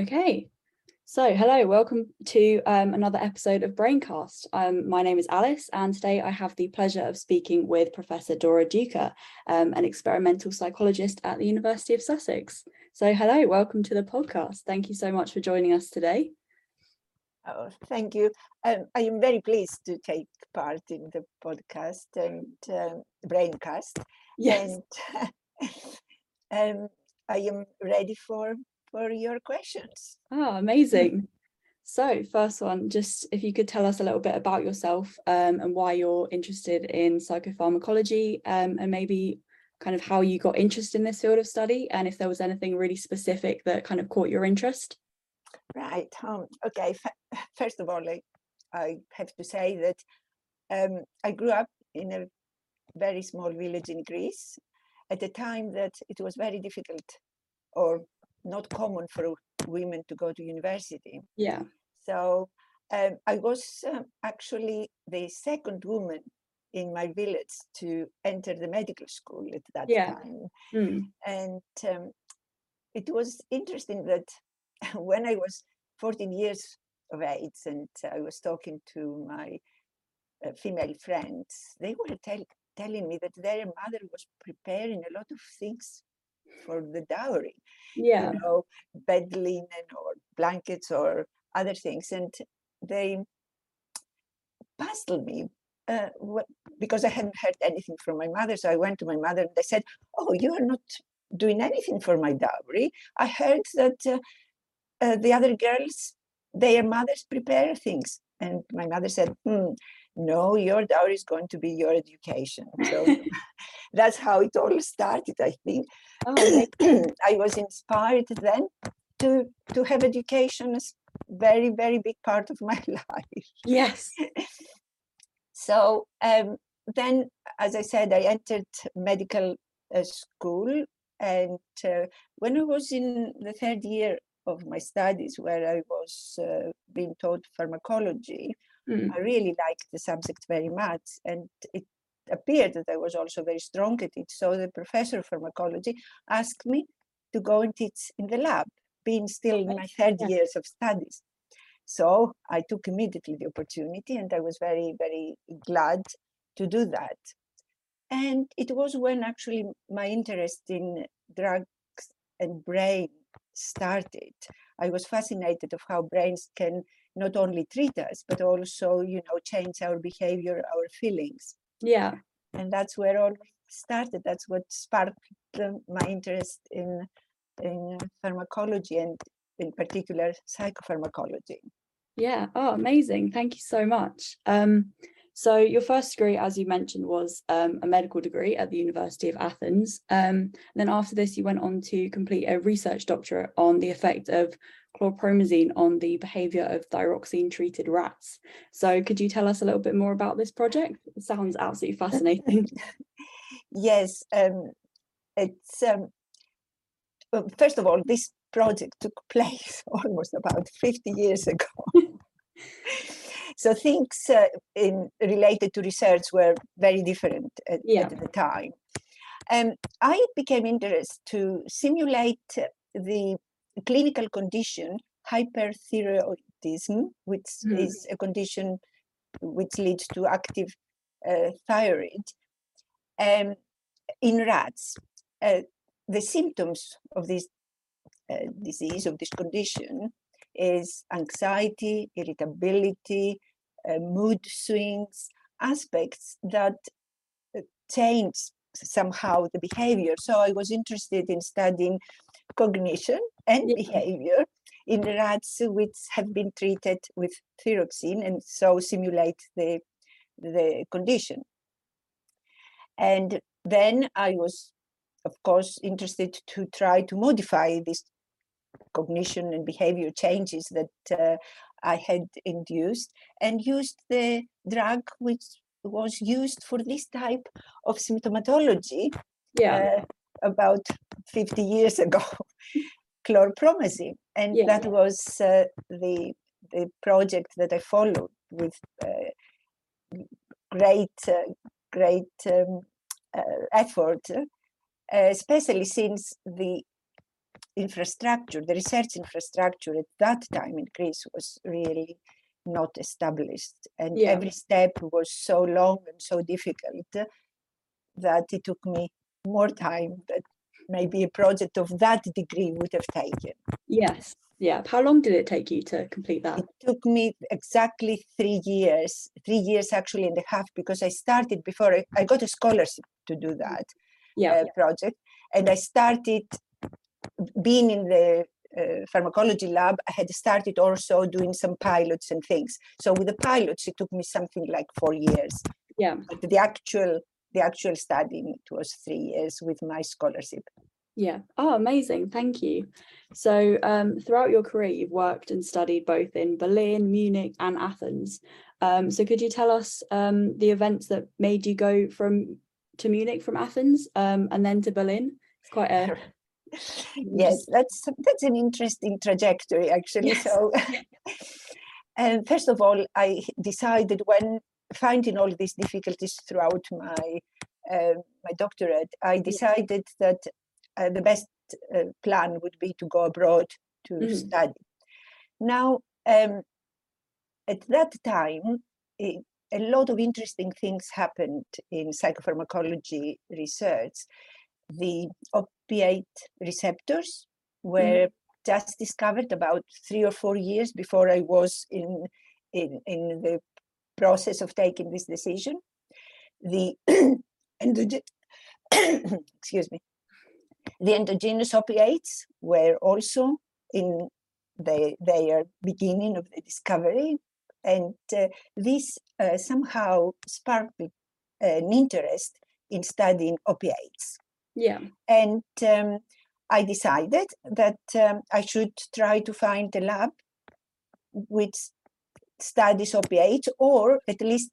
Okay, so hello, welcome to um, another episode of Braincast. Um, my name is Alice and today I have the pleasure of speaking with Professor Dora Duka, um, an experimental psychologist at the University of Sussex. So hello, welcome to the podcast. Thank you so much for joining us today. Oh, thank you. Um, I am very pleased to take part in the podcast and um, Braincast. Yes. And um, I am ready for for your questions. Ah, amazing. So first one, just if you could tell us a little bit about yourself um, and why you're interested in psychopharmacology um, and maybe kind of how you got interested in this field of study and if there was anything really specific that kind of caught your interest. Right. Um, okay. First of all, I, I have to say that um, I grew up in a very small village in Greece at a time that it was very difficult or not common for women to go to university. Yeah. So um, I was um, actually the second woman in my village to enter the medical school at that yeah. time. Mm. And um, it was interesting that when I was 14 years of age and I was talking to my uh, female friends, they were tell- telling me that their mother was preparing a lot of things for the dowry. Yeah. You know, bed linen or blankets or other things. And they puzzled me uh, what, because I hadn't heard anything from my mother. So I went to my mother and I said, Oh, you are not doing anything for my dowry. I heard that uh, uh, the other girls, their mothers prepare things. And my mother said, hmm, no, your dowry is going to be your education. So that's how it all started, I think. Oh, I was inspired then to to have education as very, very big part of my life. yes. So um, then, as I said, I entered medical uh, school. And uh, when I was in the third year of my studies, where I was uh, being taught pharmacology, Mm. I really liked the subject very much. And it appeared that I was also very strong at it. So the professor of pharmacology asked me to go and teach in the lab, being still in my third Yeah. years of studies. So I took immediately the opportunity and I was very, very glad to do that. And it was when actually my interest in drugs and brain started. I was fascinated of how brains can not only treat us, but also, you know, change our behavior, our feelings. Yeah. And that's where all started. That's what sparked my interest in, in pharmacology and in particular psychopharmacology. Yeah. Oh, amazing. Thank you so much. Um, so your first degree, as you mentioned, was um, a medical degree at the University of Athens. Um, then after this, you went on to complete a research doctorate on the effect of chlorpromazine on the behavior of thyroxine treated rats. So could you tell us a little bit more about this project? It sounds absolutely fascinating. yes, um, it's um, well, first of all, this project took place almost about 50 years ago. so things uh, in, related to research were very different at, Yeah. at the time. Um, I became interested to simulate the clinical condition hyperthyroidism, which Hmm. is a condition which leads to active uh, thyroid um, in rats. Uh, the symptoms of this uh, disease, of this condition, is anxiety, irritability, uh, mood swings, aspects that uh, change somehow the behavior. So I was interested in studying cognition and Yeah. behavior in rats which have been treated with thyroxine and so simulate the, the condition. And then I was, of course, interested to try to modify these cognition and behavior changes that uh, I had induced and used the drug which was used for this type of symptomatology Yeah. uh, about 50 years ago, chlorpromazine. And Yeah. that was uh, the, the project that I followed with uh, great, uh, great um, uh, effort, uh, especially since the infrastructure, the research infrastructure at that time in Greece was really not established. And Yeah. every step was so long and so difficult that it took me more time that maybe a project of that degree would have taken. Yes. Yeah. How long did it take you to complete that? It took me exactly three years, three years actually and a half, because I started before I, I got a scholarship to do that Yeah. uh, project. And I started being in the uh, pharmacology lab, I had started also doing some pilots and things. So with the pilots, it took me something like four years. Yeah. But the actual the actual studying it was three years with my scholarship. Yeah. Oh, amazing. Thank you. So, um, throughout your career, you've worked and studied both in Berlin, Munich, and Athens. Um, so, could you tell us um, the events that made you go from to Munich from Athens um, and then to Berlin? It's quite a yes, that's that's an interesting trajectory actually. Yes. So, and first of all, I decided when finding all these difficulties throughout my uh, my doctorate, I decided that uh, the best uh, plan would be to go abroad to Mhm. study. Now, um, at that time, it, a lot of interesting things happened in psychopharmacology research. The opiate receptors were just discovered about three or four years before I was in, in, in the process of taking this decision. The endogen- excuse me, the endogenous opiates were also in the, their beginning of the discovery, and uh, this uh, somehow sparked uh, an interest in studying opiates yeah. and um, I decided that um, I should try to find a lab which studies opiates or at least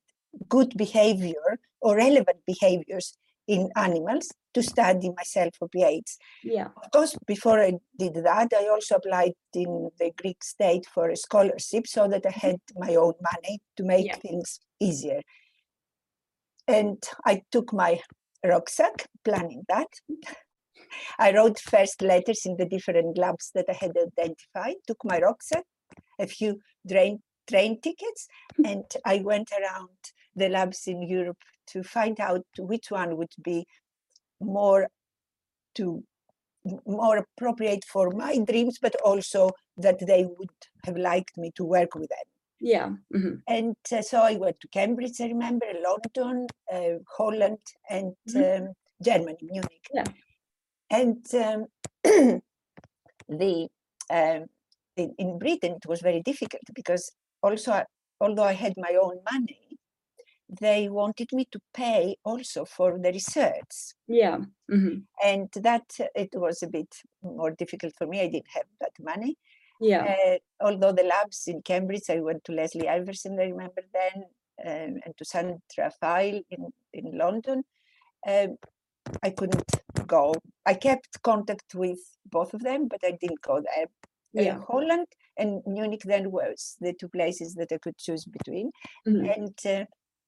good behavior or relevant behaviors in animals to study myself opiates. Yeah. Of course, before I did that, I also applied in the Greek state for a scholarship so that I had mm-hmm. my own money to make Yeah. things easier. And I took my rucksack, planning that. I wrote first letters in the different labs that I had identified, took my rucksack, a few train, train tickets, and I went around the labs in Europe to find out which one would be more to more appropriate for my dreams, but also that they would have liked me to work with them. Yeah. mhm, And uh, so I went to Cambridge, I remember, London, uh, Holland, and um, Germany, Munich. Yeah. And um, the um, in, in Britain it was very difficult because also although I had my own money, they wanted me to pay also for the research Yeah. mhm, and that it was a bit more difficult for me. I didn't have that money. Yeah. Uh, although the labs in Cambridge, I went to Leslie Iversen, I remember then, um, and to Sandra Raphael in, in London. Um, I couldn't go. I kept contact with both of them, but I didn't go there. Uh, Yeah. Holland and Munich then was the two places that I could choose between. mhm, And uh,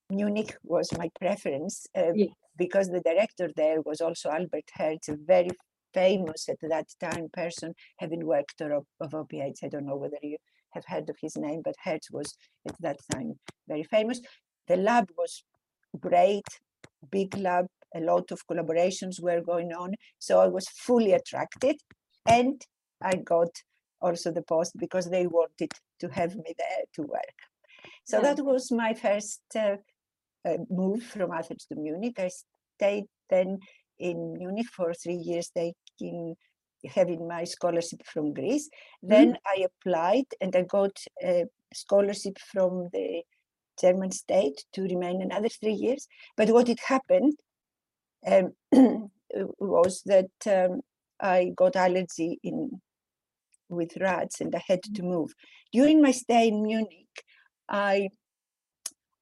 Munich was my preference uh, because the director there was also Albert Herz, a very famous at that time person, having worked on op- of opiates. I don't know whether you have heard of his name, but Herz was at that time very famous. The lab was great, big lab, a lot of collaborations were going on. So I was fully attracted and I got also the post because they wanted to have me there to work. So Yeah. that was my first uh, uh, move from Athens to Munich. I stayed then in Munich for three years, taking having my scholarship from Greece. Then I applied and I got a scholarship from the German state to remain another three years. But what it happened um, was that um, I got allergy in with rats and I had to move. During my stay in Munich, I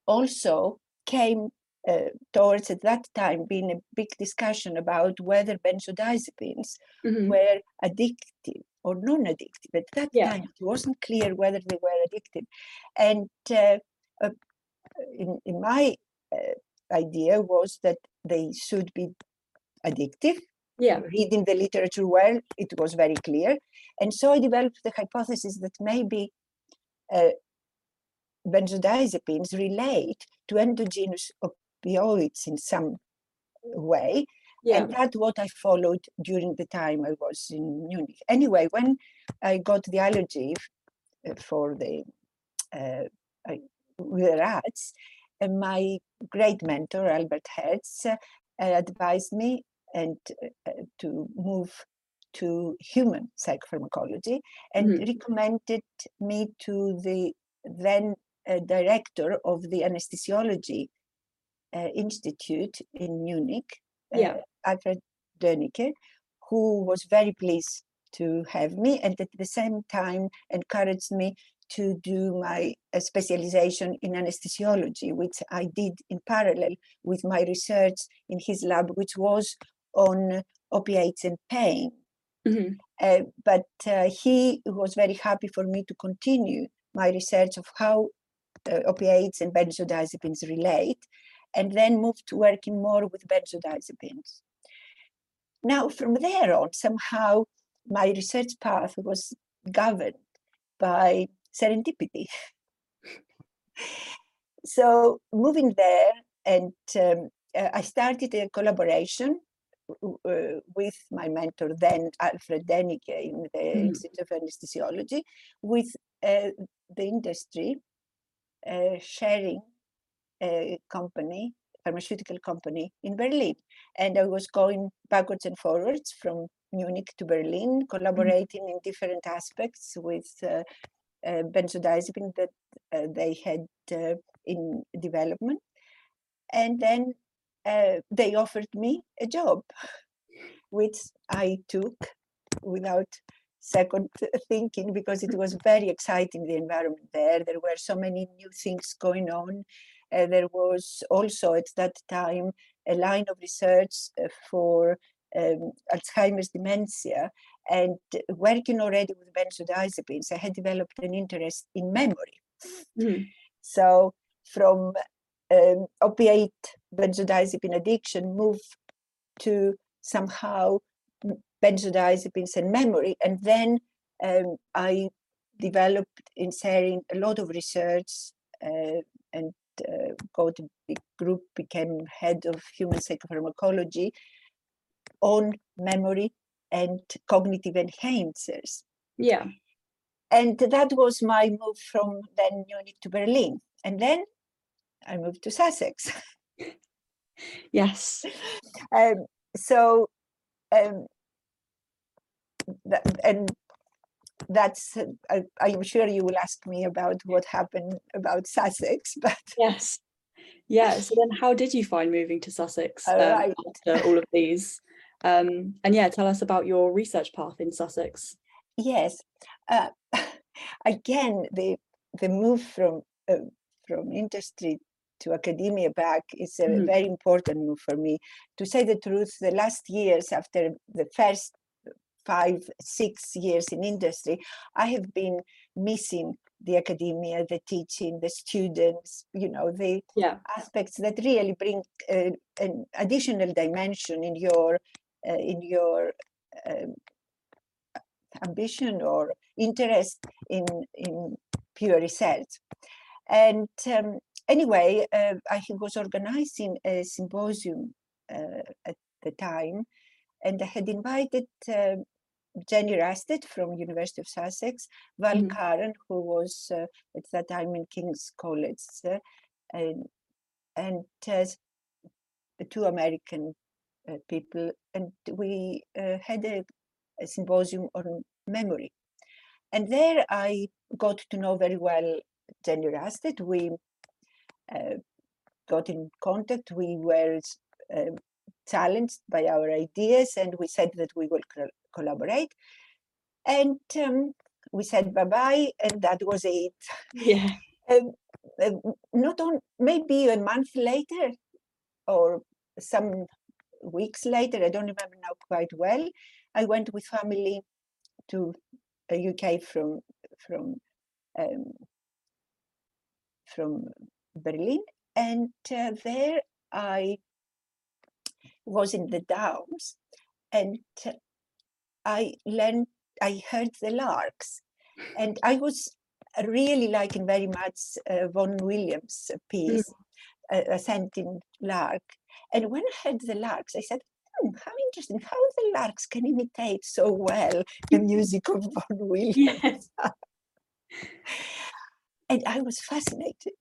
also came uh, towards at that time being a big discussion about whether benzodiazepines mhm, were addictive or non-addictive. At that Yeah. time, it wasn't clear whether they were addictive. And uh, uh, in, in my uh, idea was that they should be addictive Yeah. reading the literature well, it was very clear. And so I developed the hypothesis that maybe uh, benzodiazepines relate to endogenous opioids in some way. Yeah. And that's what I followed during the time I was in Munich. Anyway, when I got the allergy uh, for the uh, with the rats, uh, my great mentor Albert Herz uh, advised me and uh, uh, to move to human psychopharmacology and recommended me to the then uh, director of the anesthesiology uh, institute in Munich, Yeah. uh, Alfred Dönicke, who was very pleased to have me and at the same time encouraged me to do my uh, specialization in anesthesiology, which I did in parallel with my research in his lab, which was on opiates and pain. Mhm. Uh, but uh, he was very happy for me to continue my research of how opiates and benzodiazepines relate, and then moved to working more with benzodiazepines. Now, from there on, somehow my research path was governed by serendipity. so, moving there, and um, uh, I started a collaboration with my mentor then, Alfred Dönicke, in the Mhm. Institute of Anesthesiology, with uh, the industry uh, sharing a company, pharmaceutical company in Berlin. And I was going backwards and forwards from Munich to Berlin, collaborating in different aspects with uh, uh, benzodiazepine that uh, they had uh, in development. And then uh, they offered me a job, which I took without second thinking because it was very exciting the environment there there were so many new things going on uh, there was also at that time a line of research uh, for um, alzheimer's dementia and working already with benzodiazepines i had developed an interest in memory Mhm. so from um, opiate benzodiazepine addiction move to somehow benzodiazepines and memory. And then um, I developed in sharing a lot of research uh, and uh, got a big group, became head of human psychopharmacology on memory and cognitive enhancers. Yeah. And that was my move from then Munich to Berlin. And then I moved to Sussex. Yes. um, so um, that, and that's uh, i'm sure you will ask me about what happened about sussex but Yes. Yeah. So then how did you find moving to Sussex All um, right. after all of these? Um, and yeah, tell us about your research path in Sussex. yes uh, again the the move from uh, from industry to academia back is a Mhm. very important move for me to say the truth the last years after the first five six years in industry i have been missing the academia the teaching the students you know the Yeah. aspects that really bring uh, an additional dimension in your uh, in your um, ambition or interest in in pure research and um, anyway uh, i was organizing a symposium uh, at the time and i had invited uh, jenny rusted from university of sussex val Mhm. Curran, who was uh, at that time in king's college uh, and and uh, the two american uh, people and we uh, had a, a symposium on memory and there i got to know very well jenny rusted we got in contact we were uh, challenged by our ideas and we said that we will col- collaborate and um, we said bye bye and that was it Yeah. um, uh, not on maybe a month later or some weeks later i don't remember now quite well i went with family to the uk from from um, from berlin and uh, there i was in the downs and I learned, I heard the larks, and I was really liking very much uh, Vaughan Williams' piece, mm. uh, Ascending Lark. And when I heard the larks, I said, oh, how interesting, how the larks can imitate so well the music of Vaughan Williams. Yes. and I was fascinated.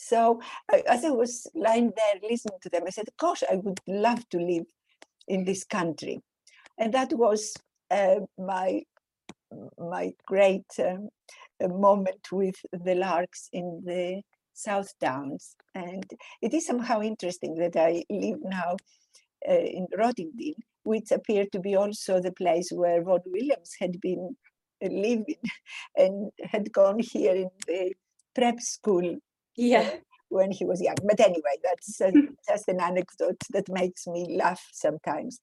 So as I was lying there listening to them, I said, gosh, I would love to live in this country. And that was uh, my my great um, moment with the larks in the South Downs. And it is somehow interesting that I live now uh, in Rottingdean, which appeared to be also the place where Rod Williams had been uh, living and had gone here in the prep school. Yeah. when he was young. But anyway, that's uh, just an anecdote that makes me laugh sometimes.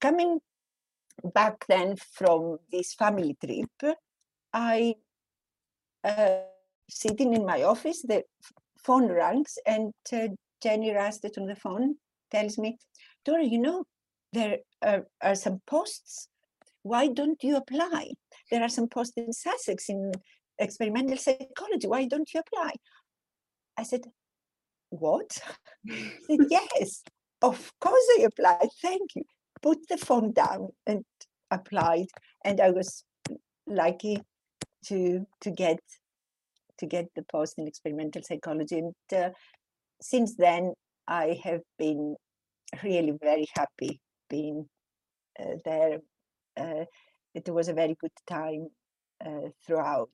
Coming back then from this family trip, I uh, sitting in my office, the phone rings, and uh, Jenny Rusted on the phone tells me, Dora, you know, there are, are, some posts. Why don't you apply? There are some posts in Sussex in experimental psychology. Why don't you apply? I said, What? said, Yes, of course I applied. Thank you. Put the phone down and applied. And I was lucky to to get to get the post in experimental psychology. And uh, since then, I have been really very happy being uh, there. Uh, it was a very good time uh, throughout.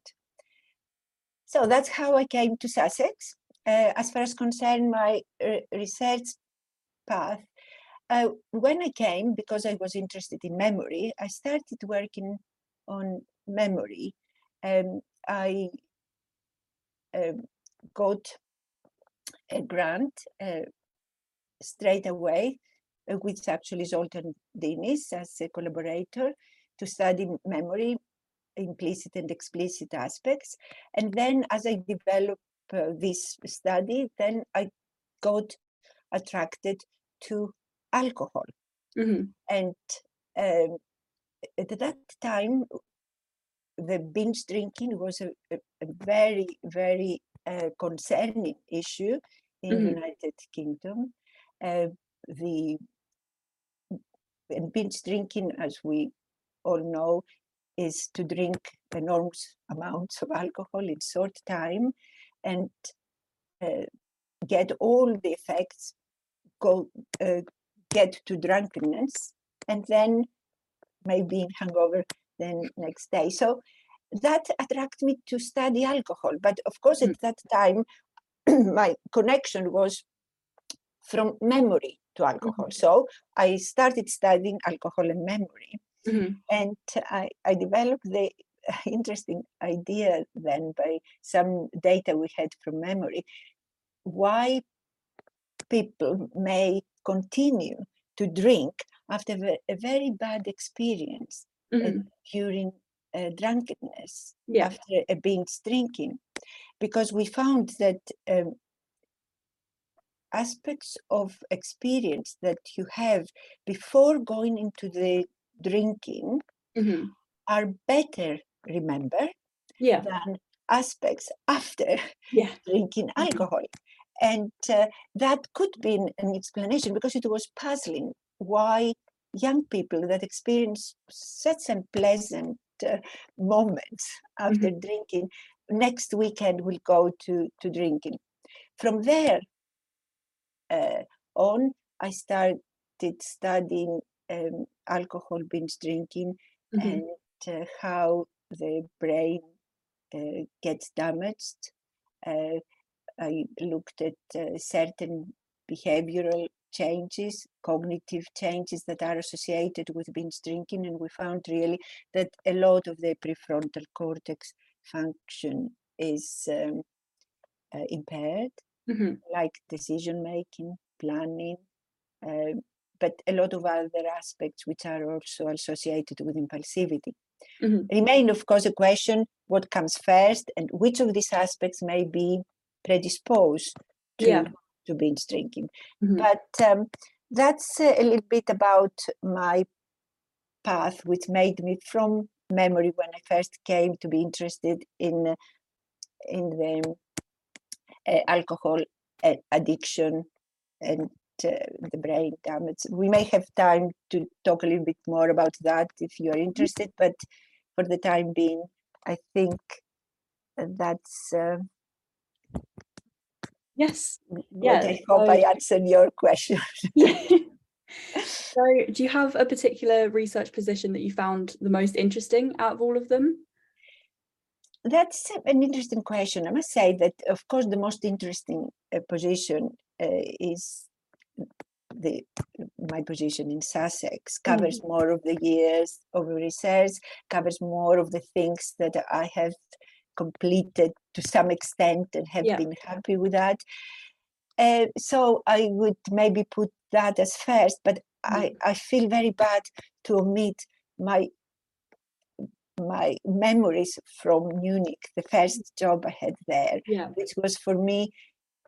So that's how I came to Sussex. Uh, as far as concerned my research path, uh, when I came, because I was interested in memory, I started working on memory. Um, I uh, got a grant uh, straight away, uh, which actually Zoltan Dienes as a collaborator to study memory, implicit and explicit aspects. And then as I developed uh, this study, then I got attracted to alcohol. Mm-hmm. And um, at that time, the binge drinking was a, a, very, very uh, concerning issue in mm-hmm. the United Kingdom. Uh, the binge drinking, as we all know, is to drink enormous amounts of alcohol in short time and uh, get all the effects, go uh, get to drunkenness, and then maybe hangover the next day. So that attracted me to study alcohol. But of course, at mm. that time, my connection was from memory to alcohol. Mm-hmm. So I started studying alcohol and memory. Mm-hmm. And I, I developed the interesting idea then by some data we had from memory why people may continue to drink after a very bad experience uh, mm-hmm. uh, during uh, drunkenness yeah. after a binge drinking because we found that um, aspects of experience that you have before going into the drinking mm-hmm. are better remember yeah. than aspects after yeah. drinking mm-hmm. alcohol and uh, that could be an explanation because it was puzzling why young people that experience such unpleasant uh, moments after mm-hmm. drinking next weekend will go to, to drinking. From there uh, on, I started studying um, alcohol binge drinking mm-hmm. and uh, how the brain uh, gets damaged. Uh, I looked at uh, certain behavioral changes, cognitive changes that are associated with binge drinking, and we found really that a lot of the prefrontal cortex function is um, uh, impaired, mm-hmm. like decision making, planning, uh, but a lot of other aspects which are also associated with impulsivity. Mm-hmm. Remain, of course, a question what comes first and which of these aspects may be predisposed to, yeah. to binge drinking. Mm-hmm. But um, that's a little bit about my path, which made me from memory when I first came to be interested in in the uh, alcohol uh, addiction and the brain damage. We may have time to talk a little bit more about that if you are interested, but for the time being, I think that's uh, Yes. Yeah, I hope I answered your question. so do you have a particular research position that you found the most interesting out of all of them? That's an interesting question. I must say that, of course, the most interesting uh, position uh, is the my position in Sussex. Covers more of the years of research, covers more of the things that I have completed to some extent and have Yeah. been happy with that. Uh, so I would maybe put that as first, but I, I feel very bad to omit my my memories from Munich, the first job I had there, Yeah. which was for me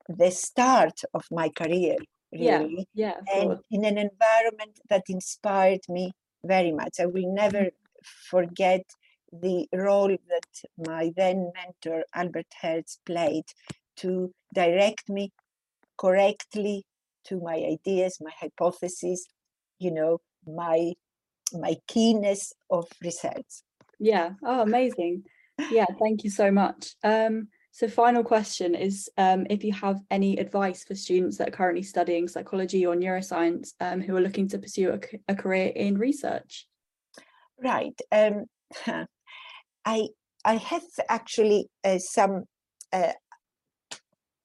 the start of my career. Really, Yeah. Of and in an environment that inspired me very much. I will never forget the role that my then mentor, Albert Herz, played to direct me correctly to my ideas, my hypotheses, you know, my my keenness of research. Yeah. Oh, amazing. Yeah. Thank you so much. Um, so final question is um, if you have any advice for students that are currently studying psychology or neuroscience um, who are looking to pursue a career in research. Right. Um, I I have actually uh, some uh,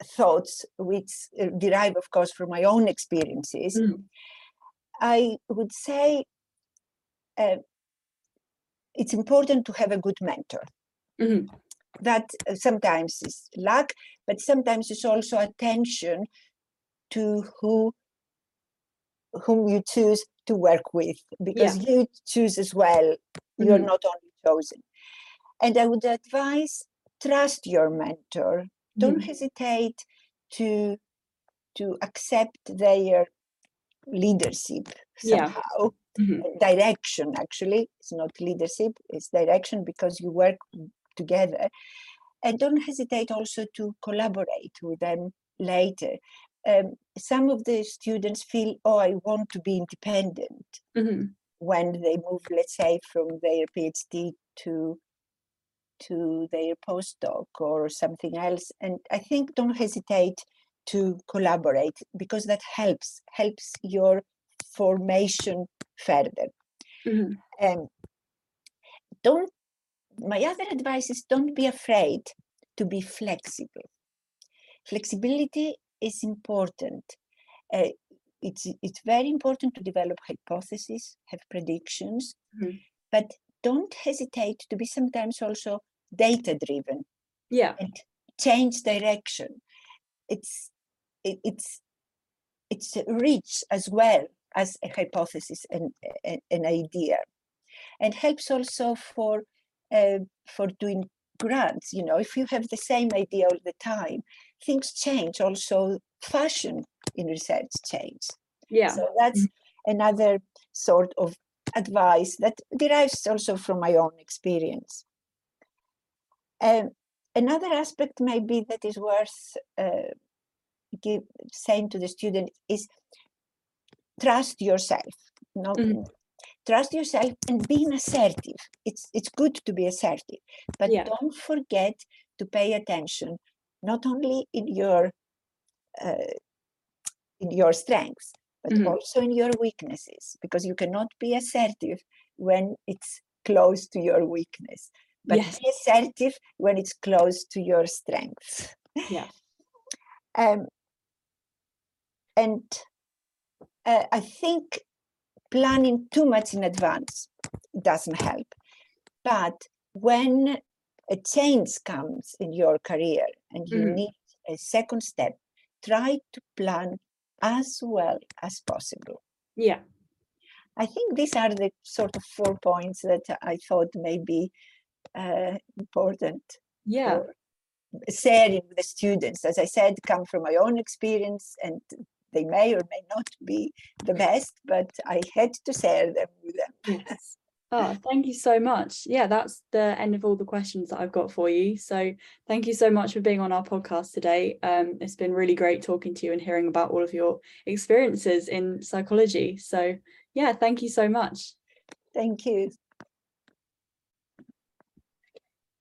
thoughts which uh, derive, of course, from my own experiences. Mm. I would say uh, it's important to have a good mentor. Mhm. That uh, sometimes is luck, but sometimes it's also attention to who whom you choose to work with, because you choose as well. You're Mhm. not only chosen. And I would advise trust your mentor. Don't Mhm. hesitate to to accept their leadership Yeah. somehow Mhm. direction actually it's not leadership it's direction because you work together and don't hesitate also to collaborate with them later um, some of the students feel oh i want to be independent Mhm. when they move let's say from their phd to to their postdoc or something else and i think don't hesitate to collaborate because that helps helps your formation further Mhm. um, don't my other advice is don't be afraid to be flexible flexibility is important uh, it's it's very important to develop hypotheses have predictions Mhm. but don't hesitate to be sometimes also data driven Yeah. and change direction it's it, it's it's rich as well as a hypothesis and an idea and helps also for uh, for doing grants you know if you have the same idea all the time things change also fashion in research change Yeah. so that's another sort of advice that derives also from my own experience um, another aspect maybe that is worth uh, give, saying to the student is trust yourself no Mhm. Trust yourself and being assertive it's it's good to be assertive but Yeah. don't forget to pay attention not only in your uh, in your strengths but Mhm. also in your weaknesses because you cannot be assertive when it's close to your weakness but Yes. be assertive when it's close to your strengths Yeah. um, and uh, I think planning too much in advance doesn't help. But when a change comes in your career and you Mhm. need a second step, try to plan as well as possible. Yeah. I think these are the sort of four points that I thought may be uh, important Yeah. sharing with the students. As I said, come from my own experience and They may or may not be the best, but I had to share them with them. Yes. Oh, thank you so much. Yeah, that's the end of all the questions that I've got for you. So thank you so much for being on our podcast today. Um, it's been really great talking to you and hearing about all of your experiences in psychology. So yeah, thank you so much. Thank you.